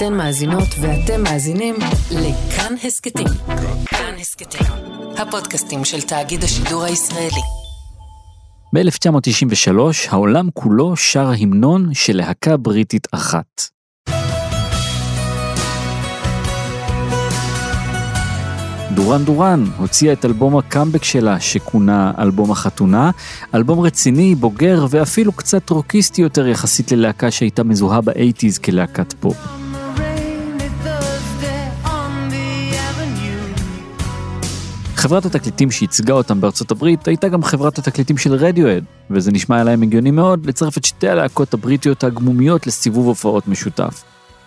אתן מאזינות ואתם מאזינים לכאן הסכתים. כאן הסכתים, הפודקאסטים של תאגיד השידור הישראלי. ב-1993 העולם כולו שר המנון של להקה בריטית אחת. דורן דורן הוציאה את אלבום הקאמבק שלה שכונה אלבום החתונה, אלבום רציני, בוגר ואפילו קצת רוקיסטי יותר יחסית ללהקה שהייתה מזוהה באייטיז כלהקת פופ. חברת התקליטים שייצגה אותם בארצות הברית הייתה גם חברת התקליטים של רדיואד, וזה נשמע להם הגיוני מאוד לצרף את שתי הלהקות הבריטיות הגמומיות לסיבוב הופעות משותף.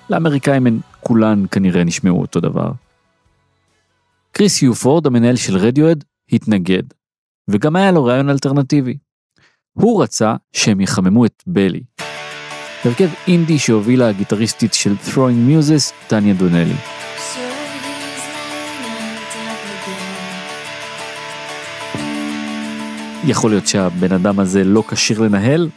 לאמריקאים הן כולן כנראה נשמעו אותו דבר. קריס יופורד, המנהל של רדיואד, התנגד, וגם היה לו רעיון אלטרנטיבי. הוא רצה שהם יחממו את בלי. הרכב אינדי שהובילה הגיטריסטית של Throwing Muses, טניה דונלי. יכול להיות שהבן אדם הזה לא כשיר לנהל?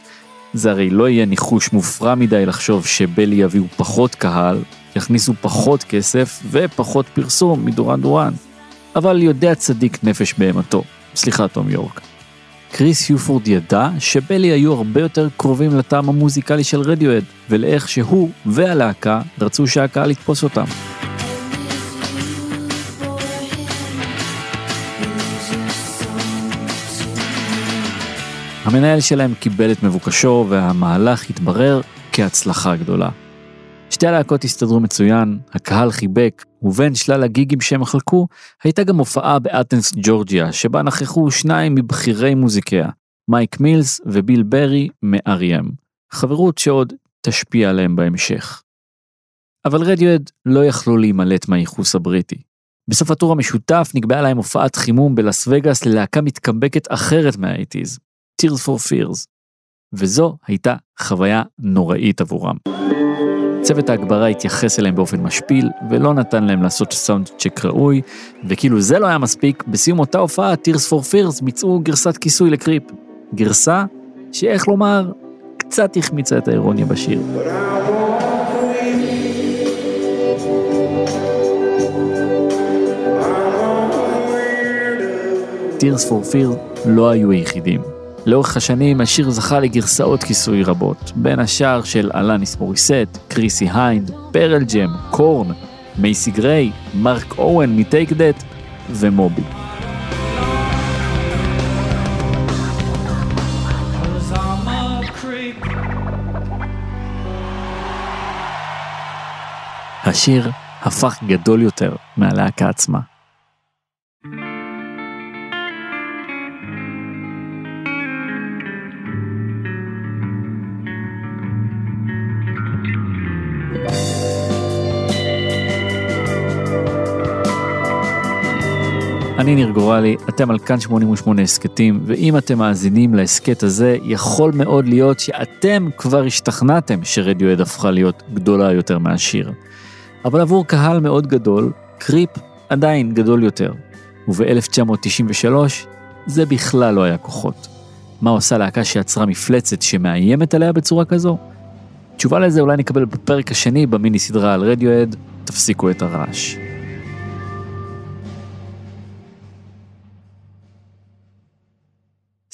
זה הרי לא יהיה ניחוש מופרע מדי לחשוב שבלי יביאו פחות קהל, יכניסו פחות כסף ופחות פרסום מדורן דורן. אבל יודע צדיק נפש בהמתו. סליחה, תום יורק. קריס יופורד ידע שבלי היו הרבה יותר קרובים לטעם המוזיקלי של רדיואד, ולאיך שהוא והלהקה רצו שהקהל יתפוס אותם. המנהל שלהם קיבל את מבוקשו והמהלך התברר כהצלחה גדולה. שתי הלהקות הסתדרו מצוין, הקהל חיבק, ובין שלל הגיגים שהם חלקו, הייתה גם הופעה באתנס ג'ורג'יה, שבה נכחו שניים מבכירי מוזיקיה, מייק מילס וביל ברי מ-R.E.M. חברות שעוד תשפיע עליהם בהמשך. אבל רדיואד לא יכלו להימלט מהייחוס הבריטי. בסוף הטור המשותף נקבעה להם הופעת חימום בלאס וגאס ללהקה מתקבקת אחרת מהאייטיז, Tears for Fears. וזו הייתה חוויה נוראית עבורם. צוות ההגברה התייחס אליהם באופן משפיל, ולא נתן להם לעשות סאונד צ'ק ראוי, וכאילו זה לא היה מספיק, בסיום אותה הופעה, Tears for Fears ביצעו גרסת כיסוי לקריפ. גרסה שאיך לומר, קצת החמיצה את האירוניה בשיר. Tears for Fears לא היו היחידים. לאורך השנים השיר זכה לגרסאות כיסוי רבות, בין השאר של אלניס מוריסט, קריסי היינד, פרל ג'ם, קורן, מייסי גריי, מרק אוון מטייק דט ומובי. השיר הפך גדול יותר מהלהקה עצמה. אני ניר גורלי, אתם על כאן 88 הסכתים, ואם אתם מאזינים להסכת הזה, יכול מאוד להיות שאתם כבר השתכנעתם שרדיואד הפכה להיות גדולה יותר מהשיר. אבל עבור קהל מאוד גדול, קריפ עדיין גדול יותר. וב-1993 זה בכלל לא היה כוחות. מה עושה להקה שיצרה מפלצת שמאיימת עליה בצורה כזו? תשובה לזה אולי נקבל בפרק השני במיני סדרה על רדיואד, תפסיקו את הרעש.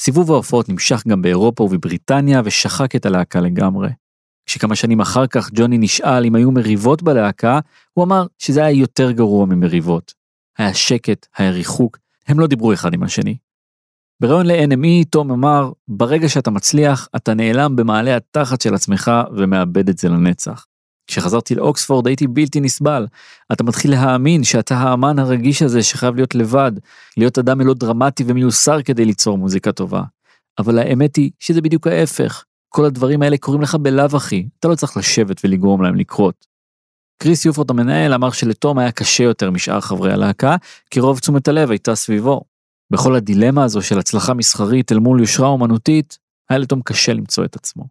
סיבוב ההופעות נמשך גם באירופה ובבריטניה ושחק את הלהקה לגמרי. כשכמה שנים אחר כך ג'וני נשאל אם היו מריבות בלהקה, הוא אמר שזה היה יותר גרוע ממריבות. היה שקט, היה ריחוק, הם לא דיברו אחד עם השני. בריאיון ל-NME, תום אמר, ברגע שאתה מצליח, אתה נעלם במעלה התחת של עצמך ומאבד את זה לנצח. כשחזרתי לאוקספורד הייתי בלתי נסבל. אתה מתחיל להאמין שאתה האמן הרגיש הזה שחייב להיות לבד, להיות אדם מלודרמטי ומיוסר כדי ליצור מוזיקה טובה. אבל האמת היא שזה בדיוק ההפך. כל הדברים האלה קורים לך בלאו הכי, אתה לא צריך לשבת ולגרום להם לקרות. קריס יופורט המנהל אמר שלתום היה קשה יותר משאר חברי הלהקה, כי רוב תשומת הלב הייתה סביבו. בכל הדילמה הזו של הצלחה מסחרית אל מול יושרה אומנותית, היה לתום קשה למצוא את עצמו.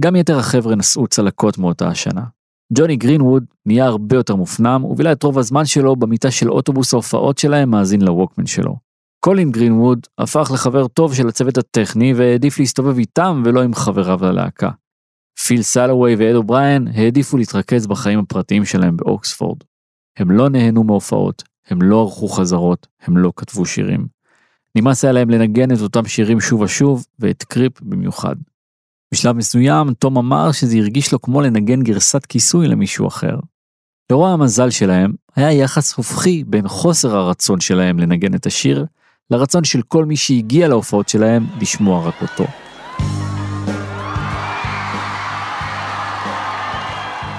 גם יתר החבר'ה נשאו צלקות מאותה השנה. ג'וני גרינווד נהיה הרבה יותר מופנם, ובילה את רוב הזמן שלו במיטה של אוטובוס ההופעות שלהם מאזין לווקמן שלו. קולין גרינווד הפך לחבר טוב של הצוות הטכני והעדיף להסתובב איתם ולא עם חבריו ללהקה. פיל סלווי ואד אובריין העדיפו להתרכז בחיים הפרטיים שלהם באוקספורד. הם לא נהנו מהופעות, הם לא ערכו חזרות, הם לא כתבו שירים. נמאס היה להם לנגן את אותם שירים שוב ושוב, ואת Creep במיוחד. בשלב מסוים, תום אמר שזה הרגיש לו כמו לנגן גרסת כיסוי למישהו אחר. לרוע המזל שלהם, היה יחס הופכי בין חוסר הרצון שלהם לנגן את השיר, לרצון של כל מי שהגיע להופעות שלהם לשמוע רק אותו.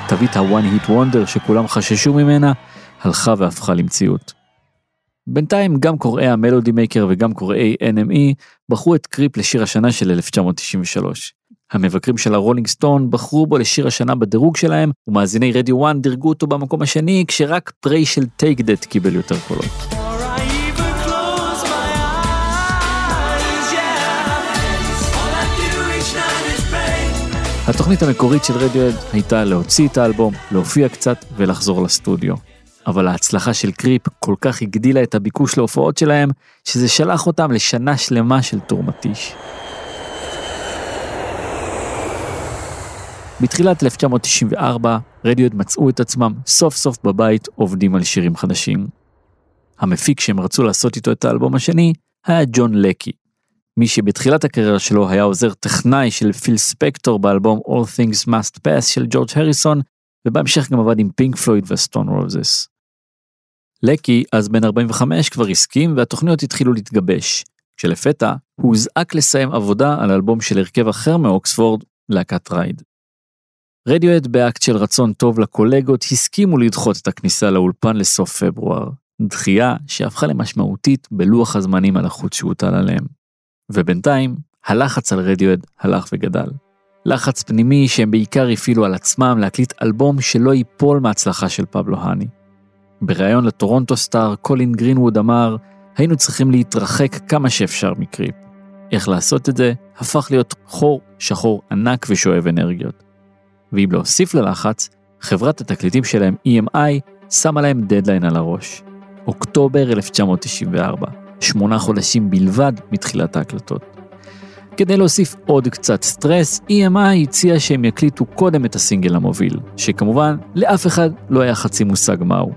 תווית ה-one hit wonder שכולם חששו ממנה, הלכה והפכה למציאות. בינתיים גם קוראי המלודי מייקר וגם קוראי NME בחרו את Creep לשיר השנה של 1993. המבקרים של הרולינג סטון בחרו בו לשיר השנה בדירוג שלהם, ומאזיני רדיו 1 דירגו אותו במקום השני, כשרק Pray של טייק דט קיבל יותר קולות. התוכנית המקורית של רדיואד הייתה להוציא את האלבום, להופיע קצת ולחזור לסטודיו. אבל ההצלחה של קריפ כל כך הגדילה את הביקוש להופעות שלהם, שזה שלח אותם לשנה שלמה של טור מתיש. בתחילת 1994, רדיואד מצאו את עצמם סוף סוף בבית עובדים על שירים חדשים. המפיק שהם רצו לעשות איתו את האלבום השני היה ג'ון לקי, מי שבתחילת הקריירה שלו היה עוזר טכנאי של פיל ספקטור באלבום All Things Must Pass של ג'ורג' הריסון, ובהמשך גם עבד עם פינק פלויד וסטון רוזס. לקי, אז בן 45, כבר הסכים והתוכניות התחילו להתגבש, כשלפתע הוא הוזעק לסיים עבודה על אלבום של הרכב אחר מאוקספורד, להקת רייד. רדיוהד באקט של רצון טוב לקולגות הסכימו לדחות את הכניסה לאולפן לסוף פברואר, דחייה שהפכה למשמעותית בלוח הזמנים הלחוץ שהוטל עליהם. ובינתיים, הלחץ על רדיואד הלך וגדל. לחץ פנימי שהם בעיקר הפעילו על עצמם להקליט אלבום שלא ייפול מההצלחה של פבלו האני. בריאיון לטורונטו סטאר, קולין גרינווד אמר, היינו צריכים להתרחק כמה שאפשר מקריפ. איך לעשות את זה הפך להיות חור שחור ענק ושואב אנרגיות. ואם להוסיף ללחץ, חברת התקליטים שלהם EMI שמה להם דדליין על הראש. אוקטובר 1994. שמונה חודשים בלבד מתחילת ההקלטות. כדי להוסיף עוד קצת סטרס, EMI הציע שהם יקליטו קודם את הסינגל המוביל, שכמובן לאף אחד לא היה חצי מושג מהו.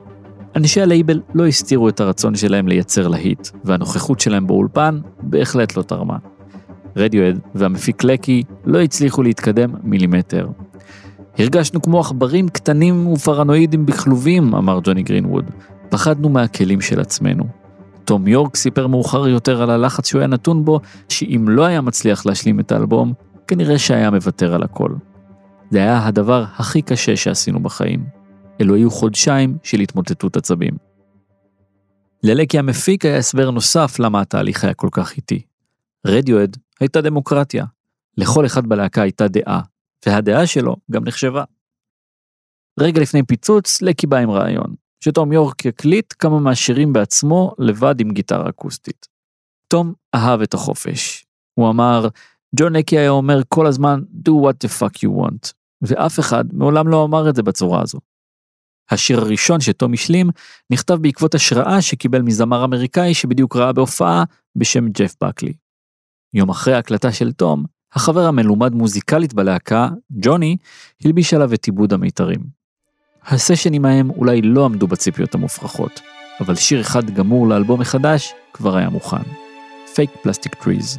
אנשי הלייבל לא הסתירו את הרצון שלהם לייצר להיט, והנוכחות שלהם באולפן בהחלט לא תרמה. רדיוהד והמפיק לקי לא הצליחו להתקדם מילימטר. הרגשנו כמו עכברים קטנים ופרנואידים בכלובים, אמר ג'וני גרינווד. פחדנו מהכלים של עצמנו. תום יורק סיפר מאוחר יותר על הלחץ שהוא היה נתון בו, שאם לא היה מצליח להשלים את האלבום, כנראה שהיה מוותר על הכל. זה היה הדבר הכי קשה שעשינו בחיים. אלו היו חודשיים של התמוטטות עצבים. ללקי המפיק היה הסבר נוסף למה התהליך היה כל כך איטי. רדיואד הייתה דמוקרטיה. לכל אחד בלהקה הייתה דעה, והדעה שלו גם נחשבה. רגע לפני פיצוץ, לקי בא עם רעיון. שתום יורק יקליט כמה מהשירים בעצמו לבד עם גיטרה אקוסטית. תום אהב את החופש. הוא אמר, ג'ון לקי היה אומר כל הזמן do what the fuck you want, ואף אחד מעולם לא אמר את זה בצורה הזו. השיר הראשון שתום השלים נכתב בעקבות השראה שקיבל מזמר אמריקאי שבדיוק ראה בהופעה בשם ג'ף בקלי. יום אחרי ההקלטה של תום, החבר המלומד מוזיקלית בלהקה, ג'וני, הלביש עליו את עיבוד המיתרים. הסשנים ההם אולי לא עמדו בציפיות המופרכות, אבל שיר אחד גמור לאלבום החדש כבר היה מוכן. Fake Plastic Trees.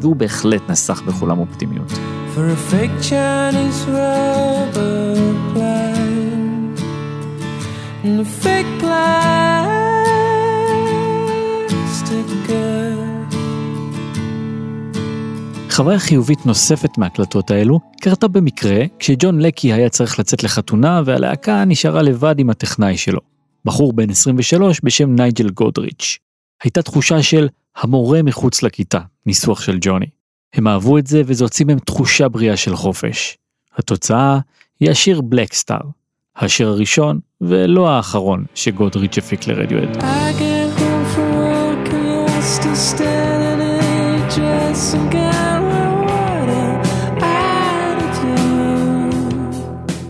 והוא בהחלט נסך בכולם אופטימיות. For a fake Chinese rubber plant and fake plastic girl חוויה חיובית נוספת מהקלטות האלו קרתה במקרה כשג'ון לקי היה צריך לצאת לחתונה והלהקה נשארה לבד עם הטכנאי שלו, בחור בן 23 בשם נייג'ל גודריץ'. הייתה תחושה של המורה מחוץ לכיתה, ניסוח של ג'וני. הם אהבו את זה וזה הוציא מהם תחושה בריאה של חופש. התוצאה היא השיר בלק סטאר, השיר הראשון ולא האחרון שגודריץ' הפיק לרדיואד.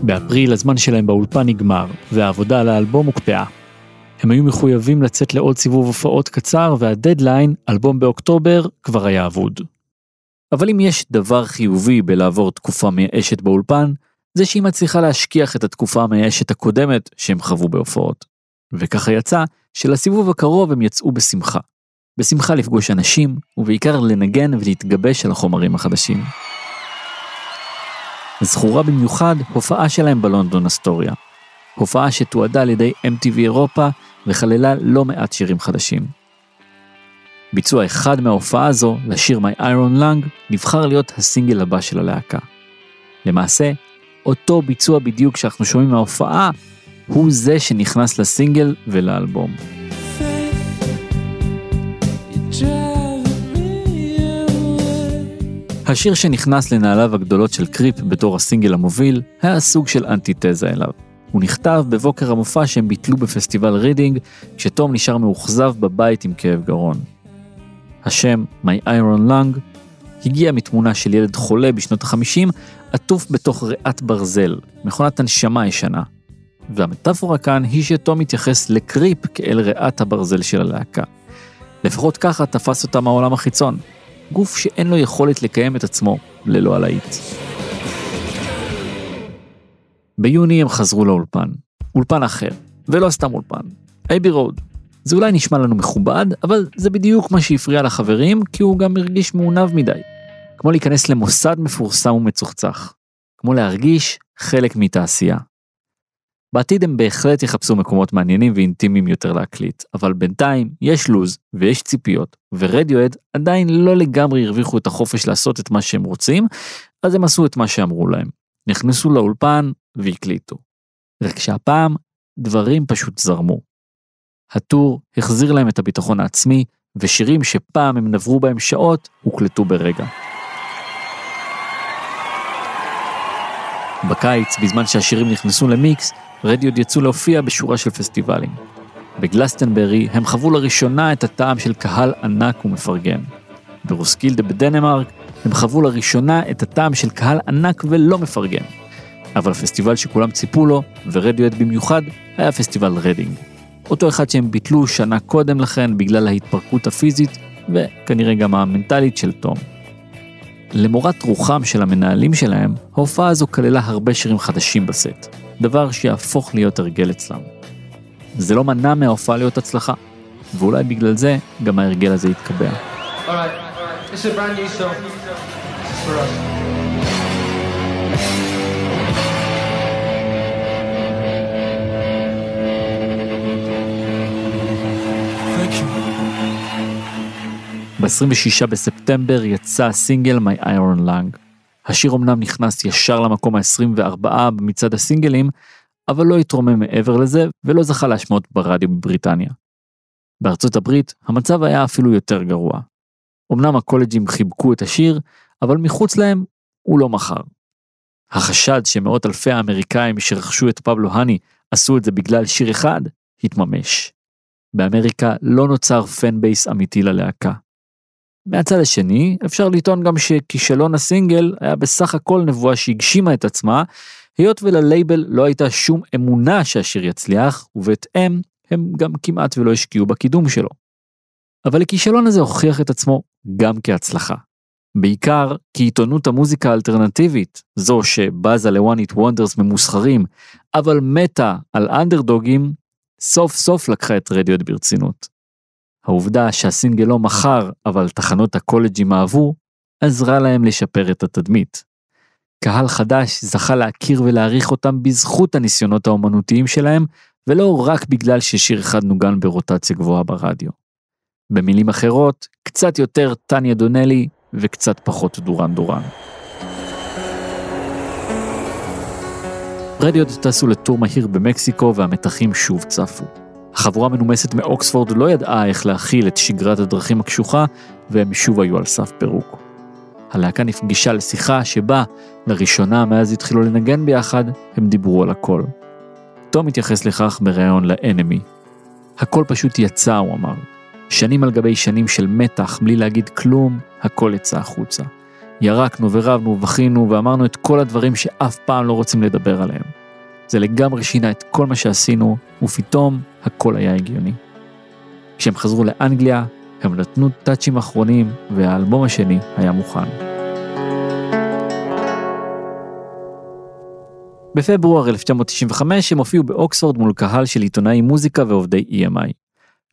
באפריל הזמן שלהם באולפן נגמר, והעבודה על האלבום הוקפאה. הם היו מחויבים לצאת לעוד סיבוב הופעות קצר, והדדליין, אלבום באוקטובר, כבר היה אבוד. אבל אם יש דבר חיובי בלעבור תקופה מייאשת באולפן, זה שהיא מצליחה להשכיח את התקופה המייאשת הקודמת שהם חוו בהופעות. וככה יצא שלסיבוב הקרוב הם יצאו בשמחה. בשמחה לפגוש אנשים, ובעיקר לנגן ולהתגבש על החומרים החדשים. זכורה במיוחד הופעה שלהם בלונדון אסטוריה. הופעה שתועדה על ידי MTV אירופה וכללה לא מעט שירים חדשים. ביצוע אחד מההופעה הזו, לשיר My Iron Lung, נבחר להיות הסינגל הבא של הלהקה. למעשה, אותו ביצוע בדיוק שאנחנו שומעים מההופעה, הוא זה שנכנס לסינגל ולאלבום. השיר שנכנס לנעליו הגדולות של קריפ בתור הסינגל המוביל, היה סוג של אנטיתזה אליו. הוא נכתב בבוקר המופע שהם ביטלו בפסטיבל רידינג, כשתום נשאר מאוכזב בבית עם כאב גרון. השם My Iron Lung הגיע מתמונה של ילד חולה בשנות ה-50, עטוף בתוך ריאת ברזל, מכונת הנשמה ישנה. והמטאפורה כאן היא שתום מתייחס ל Creep כאל ריאת הברזל של הלהקה. לפחות ככה תפס אותה מהעולם החיצון. גוף שאין לו יכולת לקיים את עצמו ללא הלהיט. ביוני הם חזרו לאולפן. אולפן אחר, ולא סתם אולפן. אייבי רוד. זה אולי נשמע לנו מכובד, אבל זה בדיוק מה שהפריע לחברים, כי הוא גם הרגיש מעונב מדי. כמו להיכנס למוסד מפורסם ומצוחצח. כמו להרגיש חלק מתעשייה. בעתיד הם בהחלט יחפשו מקומות מעניינים ואינטימיים יותר להקליט, אבל בינתיים יש לוז ויש ציפיות, ורדיואד עדיין לא לגמרי הרוויחו את החופש לעשות את מה שהם רוצים, אז הם עשו את מה שאמרו להם. נכנסו לאולפן והקליטו. רק שהפעם דברים פשוט זרמו. הטור החזיר להם את הביטחון העצמי, ושירים שפעם הם נברו בהם שעות, הוקלטו ברגע. בקיץ, בזמן שהשירים נכנסו למיקס, רדיוד יצאו להופיע בשורה של פסטיבלים. בגלסטנברי הם חוו לראשונה את הטעם של קהל ענק ומפרגן. ברוסקילדה בדנמרק הם חוו לראשונה את הטעם של קהל ענק ולא מפרגן. אבל הפסטיבל שכולם ציפו לו, ורדיוהד במיוחד, היה פסטיבל רדינג. אותו אחד שהם ביטלו שנה קודם לכן בגלל ההתפרקות הפיזית, וכנראה גם המנטלית של תום. למורת רוחם של המנהלים שלהם, ההופעה הזו כללה הרבה שירים חדשים בסט, דבר שיהפוך להיות הרגל אצלם. זה לא מנע מההופעה להיות הצלחה, ואולי בגלל זה גם ההרגל הזה יתקבע. ב-26 בספטמבר יצא הסינגל My Iron Lung. השיר אמנם נכנס ישר למקום ה-24 במצעד הסינגלים, אבל לא התרומם מעבר לזה ולא זכה להשמעות ברדיו בבריטניה. בארצות הברית המצב היה אפילו יותר גרוע. אמנם הקולג'ים חיבקו את השיר, אבל מחוץ להם הוא לא מכר. החשד שמאות אלפי האמריקאים שרכשו את פבלו האני עשו את זה בגלל שיר אחד, התממש. באמריקה לא נוצר פן בייס אמיתי ללהקה. מהצד השני, אפשר לטעון גם שכישלון הסינגל היה בסך הכל נבואה שהגשימה את עצמה, היות וללייבל לא הייתה שום אמונה שהשיר יצליח, ובהתאם הם גם כמעט ולא השקיעו בקידום שלו. אבל הכישלון הזה הוכיח את עצמו גם כהצלחה. בעיקר כי עיתונות המוזיקה האלטרנטיבית, זו שבזה ל-one it wonders ממוסחרים, אבל מתה על אנדרדוגים, סוף סוף לקחה את רדיואט ברצינות. העובדה שהסינגל לא מכר, אבל תחנות הקולג'ים אהבו, עזרה להם לשפר את התדמית. קהל חדש זכה להכיר ולהעריך אותם בזכות הניסיונות האומנותיים שלהם, ולא רק בגלל ששיר אחד נוגן ברוטציה גבוהה ברדיו. במילים אחרות, קצת יותר טניה דונלי וקצת פחות דורן דורן. רדיו טסו לטור מהיר במקסיקו והמתחים שוב צפו. החבורה המנומסת מאוקספורד לא ידעה איך להכיל את שגרת הדרכים הקשוחה, והם שוב היו על סף פירוק. הלהקה נפגשה לשיחה שבה, לראשונה מאז התחילו לנגן ביחד, הם דיברו על הכל. תום התייחס לכך בריאיון לאנמי. הכל פשוט יצא, הוא אמר. שנים על גבי שנים של מתח, בלי להגיד כלום, הכל יצא החוצה. ירקנו ורבנו ובכינו ואמרנו את כל הדברים שאף פעם לא רוצים לדבר עליהם. זה לגמרי שינה את כל מה שעשינו, ופתאום הכל היה הגיוני. כשהם חזרו לאנגליה, הם נתנו טאצ'ים אחרונים, והאלבום השני היה מוכן. בפברואר 1995 הם הופיעו באוקספורד מול קהל של עיתונאי מוזיקה ועובדי EMI.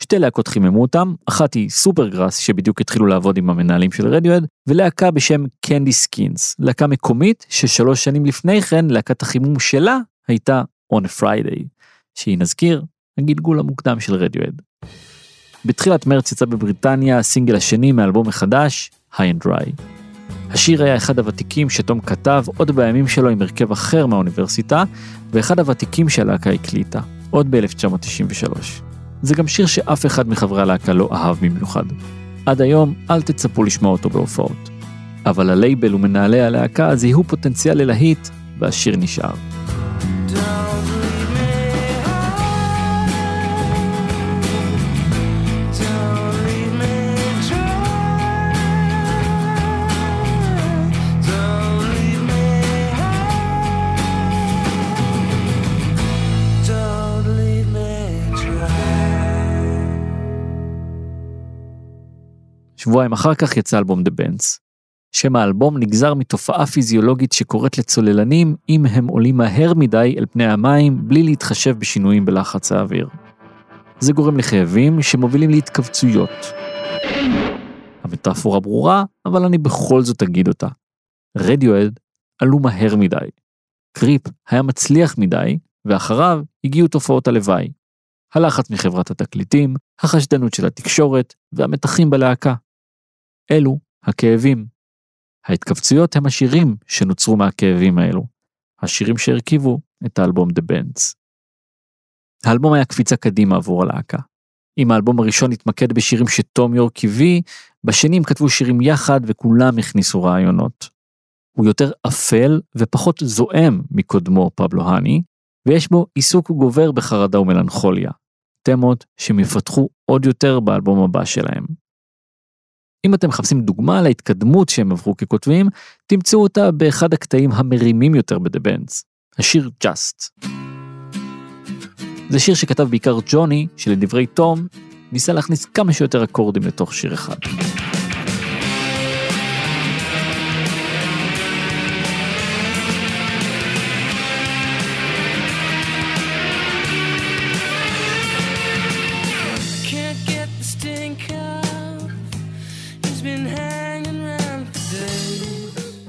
שתי להקות חיממו אותם, אחת היא סופרגראס שבדיוק התחילו לעבוד עם המנהלים של רדיוהד, ולהקה בשם קנדי סקינס, להקה מקומית ששלוש שנים לפני כן להקת החימום שלה הייתה On a Friday, שהיא נזכיר, הגלגול המוקדם של רדיואד. בתחילת מרץ יצא בבריטניה הסינגל השני מאלבום החדש, High and Dry. השיר היה אחד הוותיקים שתום כתב עוד בימים שלו עם הרכב אחר מהאוניברסיטה, ואחד הוותיקים שהלהקה הקליטה, עוד ב-1993. זה גם שיר שאף אחד מחברי הלהקה לא אהב במיוחד. עד היום אל תצפו לשמוע אותו בהופעות. אבל הלייבל ומנהלי הלהקה זיהו פוטנציאל ללהיט, והשיר נשאר. שבועיים אחר כך יצא אלבום The Bands. שם האלבום נגזר מתופעה פיזיולוגית שקורית לצוללנים אם הם עולים מהר מדי אל פני המים בלי להתחשב בשינויים בלחץ האוויר. זה גורם לכאבים שמובילים להתכווצויות. המטאפורה ברורה, אבל אני בכל זאת אגיד אותה. רדיואד עלו מהר מדי. קריפ היה מצליח מדי, ואחריו הגיעו תופעות הלוואי. הלחץ מחברת התקליטים, החשדנות של התקשורת והמתחים בלהקה. אלו הכאבים. ההתכווצויות הם השירים שנוצרו מהכאבים האלו, השירים שהרכיבו את האלבום The Bands. האלבום היה קפיצה קדימה עבור הלהקה. אם האלבום הראשון התמקד בשירים שתום יורק הביא, בשני הם כתבו שירים יחד וכולם הכניסו רעיונות. הוא יותר אפל ופחות זועם מקודמו פבלו האני, ויש בו עיסוק גובר בחרדה ומלנכוליה, תמות שהם יפתחו עוד יותר באלבום הבא שלהם. אם אתם מחפשים דוגמה להתקדמות שהם עברו ככותבים, תמצאו אותה באחד הקטעים המרימים יותר ב-The Bands, השיר Just. זה שיר שכתב בעיקר ג'וני, שלדברי תום, ניסה להכניס כמה שיותר אקורדים לתוך שיר אחד.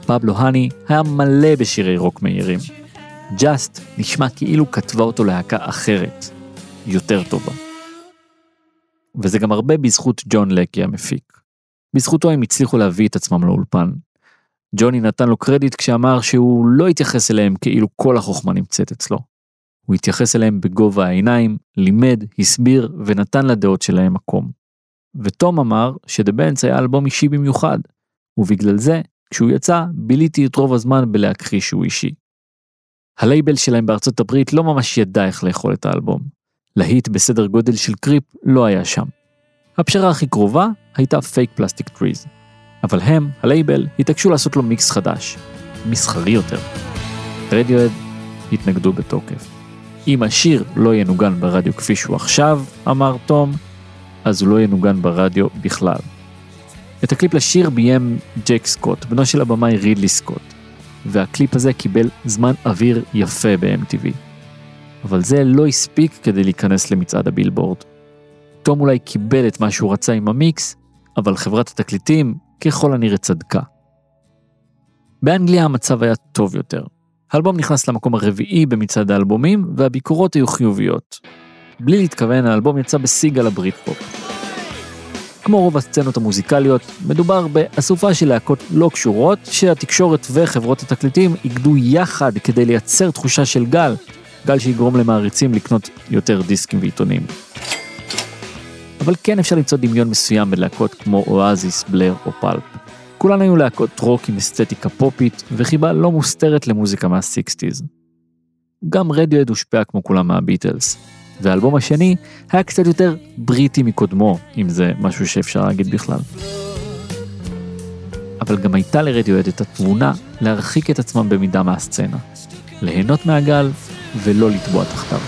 פבלו האני היה מלא בשירי רוק מהירים. ג'אסט נשמע כאילו כתבה אותו להקה אחרת, יותר טובה. וזה גם הרבה בזכות ג'ון לקי המפיק. בזכותו הם הצליחו להביא את עצמם לאולפן. ג'וני נתן לו קרדיט כשאמר שהוא לא התייחס אליהם כאילו כל החוכמה נמצאת אצלו. הוא התייחס אליהם בגובה העיניים, לימד, הסביר ונתן לדעות שלהם מקום. ותום אמר ש"The Bends" היה אלבום אישי במיוחד, ובגלל זה כשהוא יצא, ביליתי את רוב הזמן בלהכחיש שהוא אישי. הלייבל שלהם בארצות הברית לא ממש ידע איך לאכול את האלבום. להיט בסדר גודל של Creep לא היה שם. הפשרה הכי קרובה הייתה Fake Plastic Trees. אבל הם, הלייבל, התעקשו לעשות לו מיקס חדש, מסחרי יותר. רדיוהד התנגדו בתוקף. אם השיר לא ינוגן ברדיו כפי שהוא עכשיו, אמר תום, אז הוא לא ינוגן ברדיו בכלל. את הקליפ לשיר ביים ג'ייק סקוט, בנו של הבמאי רידלי סקוט, והקליפ הזה קיבל זמן אוויר יפה ב-MTV. אבל זה לא הספיק כדי להיכנס למצעד הבילבורד. תום אולי קיבל את מה שהוא רצה עם המיקס, אבל חברת התקליטים ככל הנראה צדקה. באנגליה המצב היה טוב יותר. האלבום נכנס למקום הרביעי במצעד האלבומים, והביקורות היו חיוביות. בלי להתכוון, האלבום יצא בשיא גל הבריטפופ. כמו רוב הסצנות המוזיקליות, מדובר באסופה של להקות לא קשורות, שהתקשורת וחברות התקליטים איגדו יחד כדי לייצר תחושה של גל, גל שיגרום למעריצים לקנות יותר דיסקים ועיתונים. אבל כן אפשר למצוא דמיון מסוים בלהקות כמו אואזיס, בלר או פלפ. כולן היו להקות רוק עם אסתטיקה פופית וחיבה לא מוסתרת למוזיקה מה sixties. גם רדיואד הושפע כמו כולם מהביטלס, והאלבום השני היה קצת יותר בריטי מקודמו, אם זה משהו שאפשר להגיד בכלל. אבל גם הייתה לרדיואד את התבונה להרחיק את עצמם במידה מהסצנה, ליהנות מהגל ולא לטבוע תחתיו.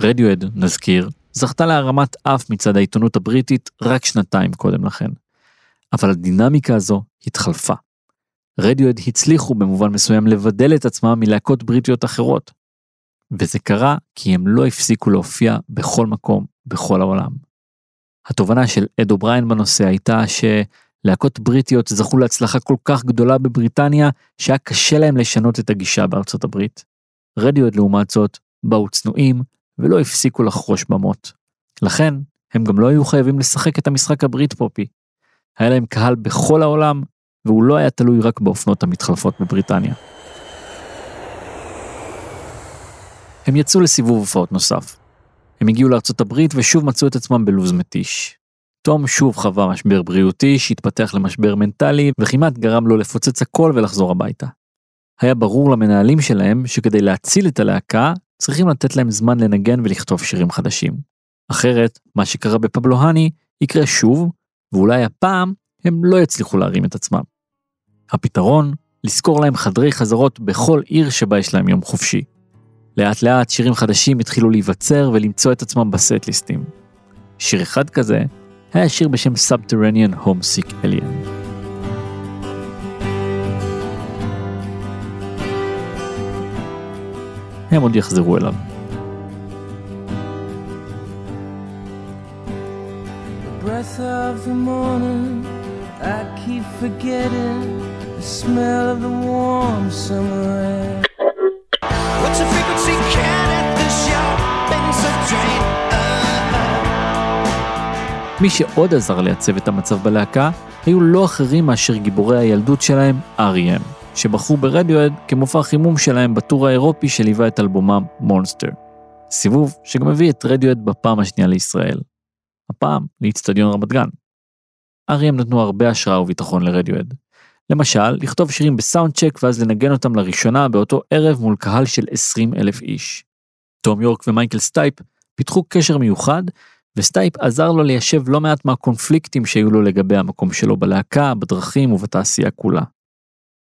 רדיואד, נזכיר, זכתה להרמת אף מצד העיתונות הבריטית רק שנתיים קודם לכן. אבל הדינמיקה הזו התחלפה. רדיוהד הצליחו במובן מסוים לבדל את עצמם מלהקות בריטיות אחרות. וזה קרה כי הם לא הפסיקו להופיע בכל מקום, בכל העולם. התובנה של אד אובריין בנושא הייתה שלהקות בריטיות זכו להצלחה כל כך גדולה בבריטניה, שהיה קשה להם לשנות את הגישה בארצות הברית. רדיוהד לעומת זאת, באו צנועים ולא הפסיקו לחרוש במות. לכן, הם גם לא היו חייבים לשחק את המשחק הברית פופי. היה להם קהל בכל העולם, והוא לא היה תלוי רק באופנות המתחלפות בבריטניה. הם יצאו לסיבוב הופעות נוסף. הם הגיעו לארצות הברית ושוב מצאו את עצמם בלוז מתיש. תום שוב חווה משבר בריאותי שהתפתח למשבר מנטלי וכמעט גרם לו לפוצץ הכל ולחזור הביתה. היה ברור למנהלים שלהם שכדי להציל את הלהקה צריכים לתת להם זמן לנגן ולכתוב שירים חדשים. אחרת, מה שקרה בפבלוהני יקרה שוב, ואולי הפעם הם לא יצליחו להרים את עצמם. הפתרון, לשכור להם חדרי חזרות בכל עיר שבה יש להם יום חופשי. לאט לאט שירים חדשים התחילו להיווצר ולמצוא את עצמם בסט-ליסטים. שיר אחד כזה היה שיר בשם Subterranean Homesick Alien. הם עוד יחזרו אליו. of the morning, I keep forgetting the smell of the warm summer air. מי שעוד עזר לייצב את המצב בלהקה היו לא אחרים מאשר גיבורי הילדות שלהם, R.E.M, שבחרו ברדיוהד כמופע חימום שלהם ב tour האירופי שליווה את אלבומם Monster. סיבוב שגם הביא את רדיוהד בפעם השנייה לישראל. הפעם לאיצטדיון רמת גן. R.E.M נתנו הרבה השראה וביטחון לרדיוהד. למשל, לכתוב שירים ב sound check ואז לנגן אותם לראשונה באותו ערב מול קהל של 20 אלף איש. תום יורק ומייקל סטייפ פיתחו קשר מיוחד, וסטייפ עזר לו ליישב לא מעט מהקונפליקטים שהיו לו לגבי המקום שלו בלהקה, בדרכים ובתעשייה כולה.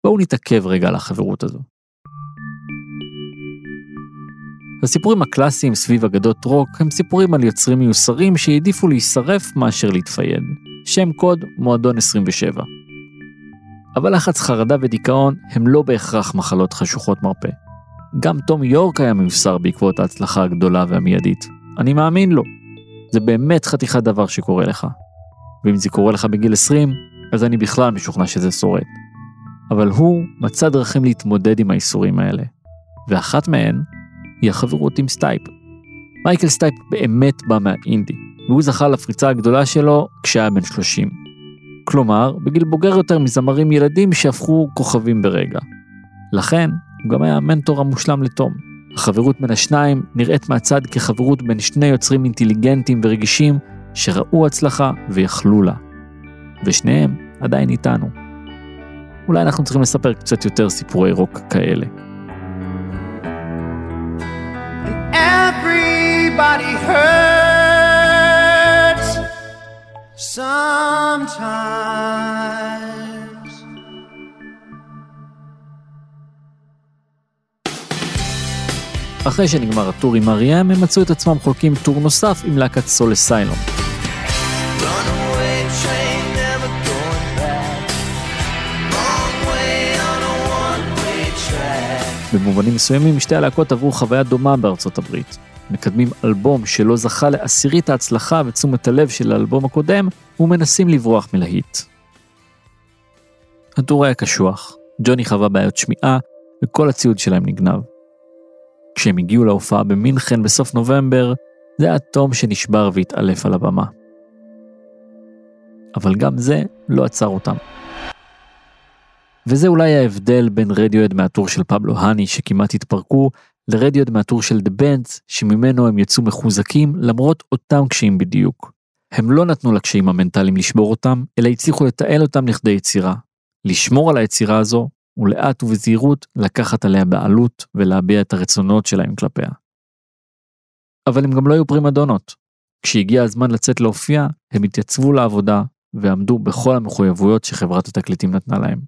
בואו נתעכב רגע על החברות הזו. הסיפורים הקלאסיים סביב אגדות רוק הם סיפורים על יוצרים מיוסרים שהעדיפו להישרף מאשר להתפייד. שם קוד מועדון 27. אבל לחץ חרדה ודיכאון הם לא בהכרח מחלות חשוכות מרפא. גם תום יורק היה מיוסר בעקבות ההצלחה הגדולה והמיידית. אני מאמין לו. זה באמת חתיכת דבר שקורה לך. ואם זה קורה לך בגיל 20, אז אני בכלל משוכנע שזה שורט. אבל הוא מצא דרכים להתמודד עם הייסורים האלה. ואחת מהן היא החברות עם סטייפ. מייקל סטייפ באמת בא מהאינדי, והוא זכה לפריצה הגדולה שלו כשהיה בן 30. כלומר, בגיל בוגר יותר מזמרים ילדים שהפכו כוכבים ברגע. לכן, הוא גם היה המנטור המושלם לתום. החברות בין השניים נראית מהצד כחברות בין שני יוצרים אינטליגנטים ורגישים שראו הצלחה ויכלו לה. ושניהם עדיין איתנו. אולי אנחנו צריכים לספר קצת יותר סיפורי רוק כאלה. Hurts sometimes. אחרי שנגמר הטור עם אריאם, הם מצאו את עצמם חולקים טור נוסף עם להקת סול אסיילום. במובנים מסוימים שתי הלהקות עברו חוויה דומה בארצות הברית. מקדמים אלבום שלא זכה לעשירית ההצלחה ותשומת הלב של האלבום הקודם, ומנסים לברוח מלהיט. הטור היה קשוח, ג'וני חווה בעיות שמיעה, וכל הציוד שלהם נגנב. כשהם הגיעו להופעה במינכן בסוף נובמבר, זה היה תום שנשבר והתעלף על הבמה. אבל גם זה לא עצר אותם. וזה אולי ההבדל בין רדיואד מהטור של פבלו האני שכמעט התפרקו, לרדיואד מהטור של דה בנדס, שממנו הם יצאו מחוזקים למרות אותם קשיים בדיוק. הם לא נתנו לקשיים המנטליים לשבור אותם, אלא הצליחו לתעל אותם לכדי יצירה. לשמור על היצירה הזו, ולאט ובזהירות לקחת עליה בעלות ולהביע את הרצונות שלהם כלפיה. אבל הם גם לא היו פרימדונות. כשהגיע הזמן לצאת להופיע, הם התייצבו לעבודה ועמדו בכל המחויבויות שחברת התקליטים נתנה להם.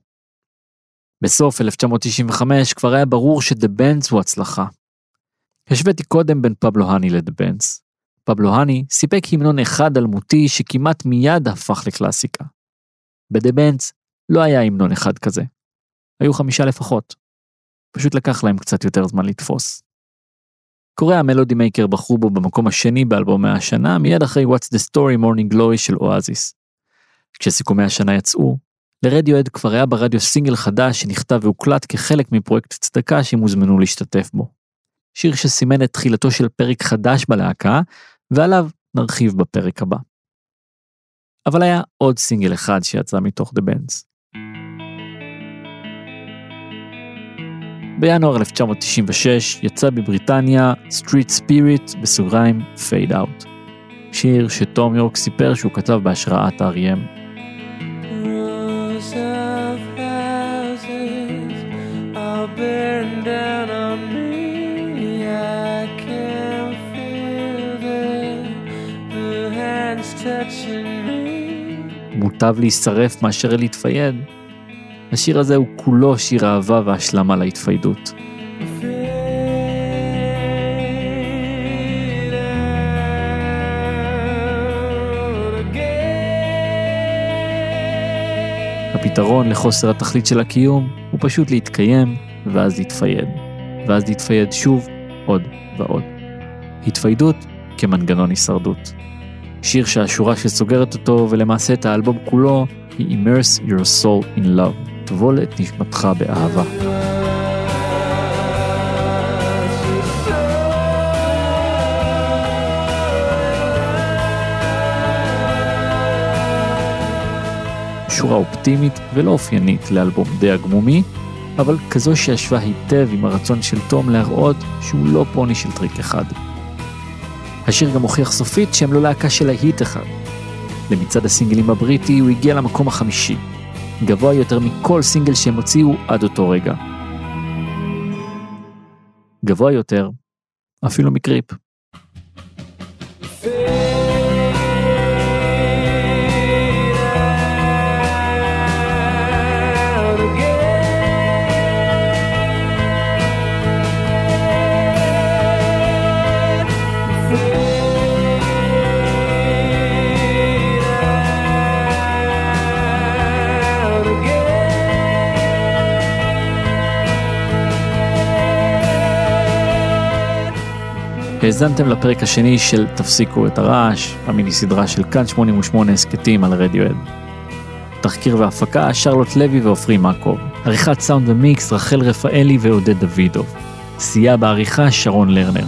בסוף 1995 כבר היה ברור ש"דה בנדס" הוא הצלחה. השוויתי קודם בין פבלו האני לדה בנץ. פבלו האני סיפק המנון אחד אלמותי שכמעט מיד הפך לקלאסיקה. בדה בנץ לא היה המנון אחד כזה. היו חמישה לפחות. פשוט לקח להם קצת יותר זמן לתפוס. קוראי המלודי מייקר בחרו בו במקום השני באלבומי השנה, מיד אחרי What's the Story Morning Glory של אואזיס. כשסיכומי השנה יצאו, לרדיואד כבר היה ברדיו סינגל חדש שנכתב והוקלט כחלק מפרויקט צדקה שהם הוזמנו להשתתף בו. שיר שסימן את תחילתו של פרק חדש בלהקה, ועליו נרחיב בפרק הבא. אבל היה עוד סינגל אחד שיצא מתוך The Bands. בינואר 1996 יצא בבריטניה Street Spirit בסוגריים Fade Out. שיר שתום יורק סיפר שהוא כתב בהשראת R.E.M. מוטב להישרף מאשר להתפייד. השיר הזה הוא כולו שיר אהבה והשלמה להתפיידות. הפתרון לחוסר התכלית של הקיום הוא פשוט להתקיים ואז להתפייד, ואז להתפייד שוב עוד ועוד. התפיידות כמנגנון הישרדות. שיר שהשורה שסוגרת אותו ולמעשה את האלבום כולו היא Immerse Your Soul in Love, טבול את נשמתך באהבה. שורה אופטימית ולא אופיינית לאלבום די הגמומי, אבל כזו שישבה היטב עם הרצון של תום להראות שהוא לא פוני של טריק אחד. השיר גם הוכיח סופית שהם לא להקה של להיט אחד. למצעד הסינגלים הבריטי הוא הגיע למקום החמישי, גבוה יותר מכל סינגל שהם הוציאו עד אותו רגע. גבוה יותר, אפילו מקריפ. האזנתם לפרק השני של תפסיקו את הרעש, המיני סדרה של כאן 88 הסכתים על רדיואד. תחקיר והפקה שרלוט לוי ועופרי מקוב. עריכת סאונד ומיקס רחל רפאלי ועודד דוידוב. סייע בעריכה שרון לרנר.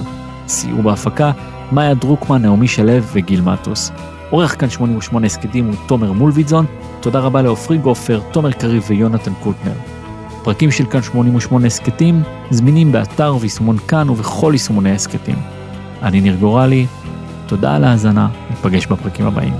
סיור בהפקה מאיה דרוקמן, נעמי שלו וגיל מטוס. עורך כאן 88 הסכתים הוא תומר מולביטזון. תודה רבה לעופרי גופר, תומר קריב ויונתן קוטנר. פרקים של כאן 88 הסכתים זמינים באתר ויישומון כאן ובכל יישומוני הסכתים. אני ניר גורלי, תודה על ההאזנה, ניפגש בפרקים הבאים.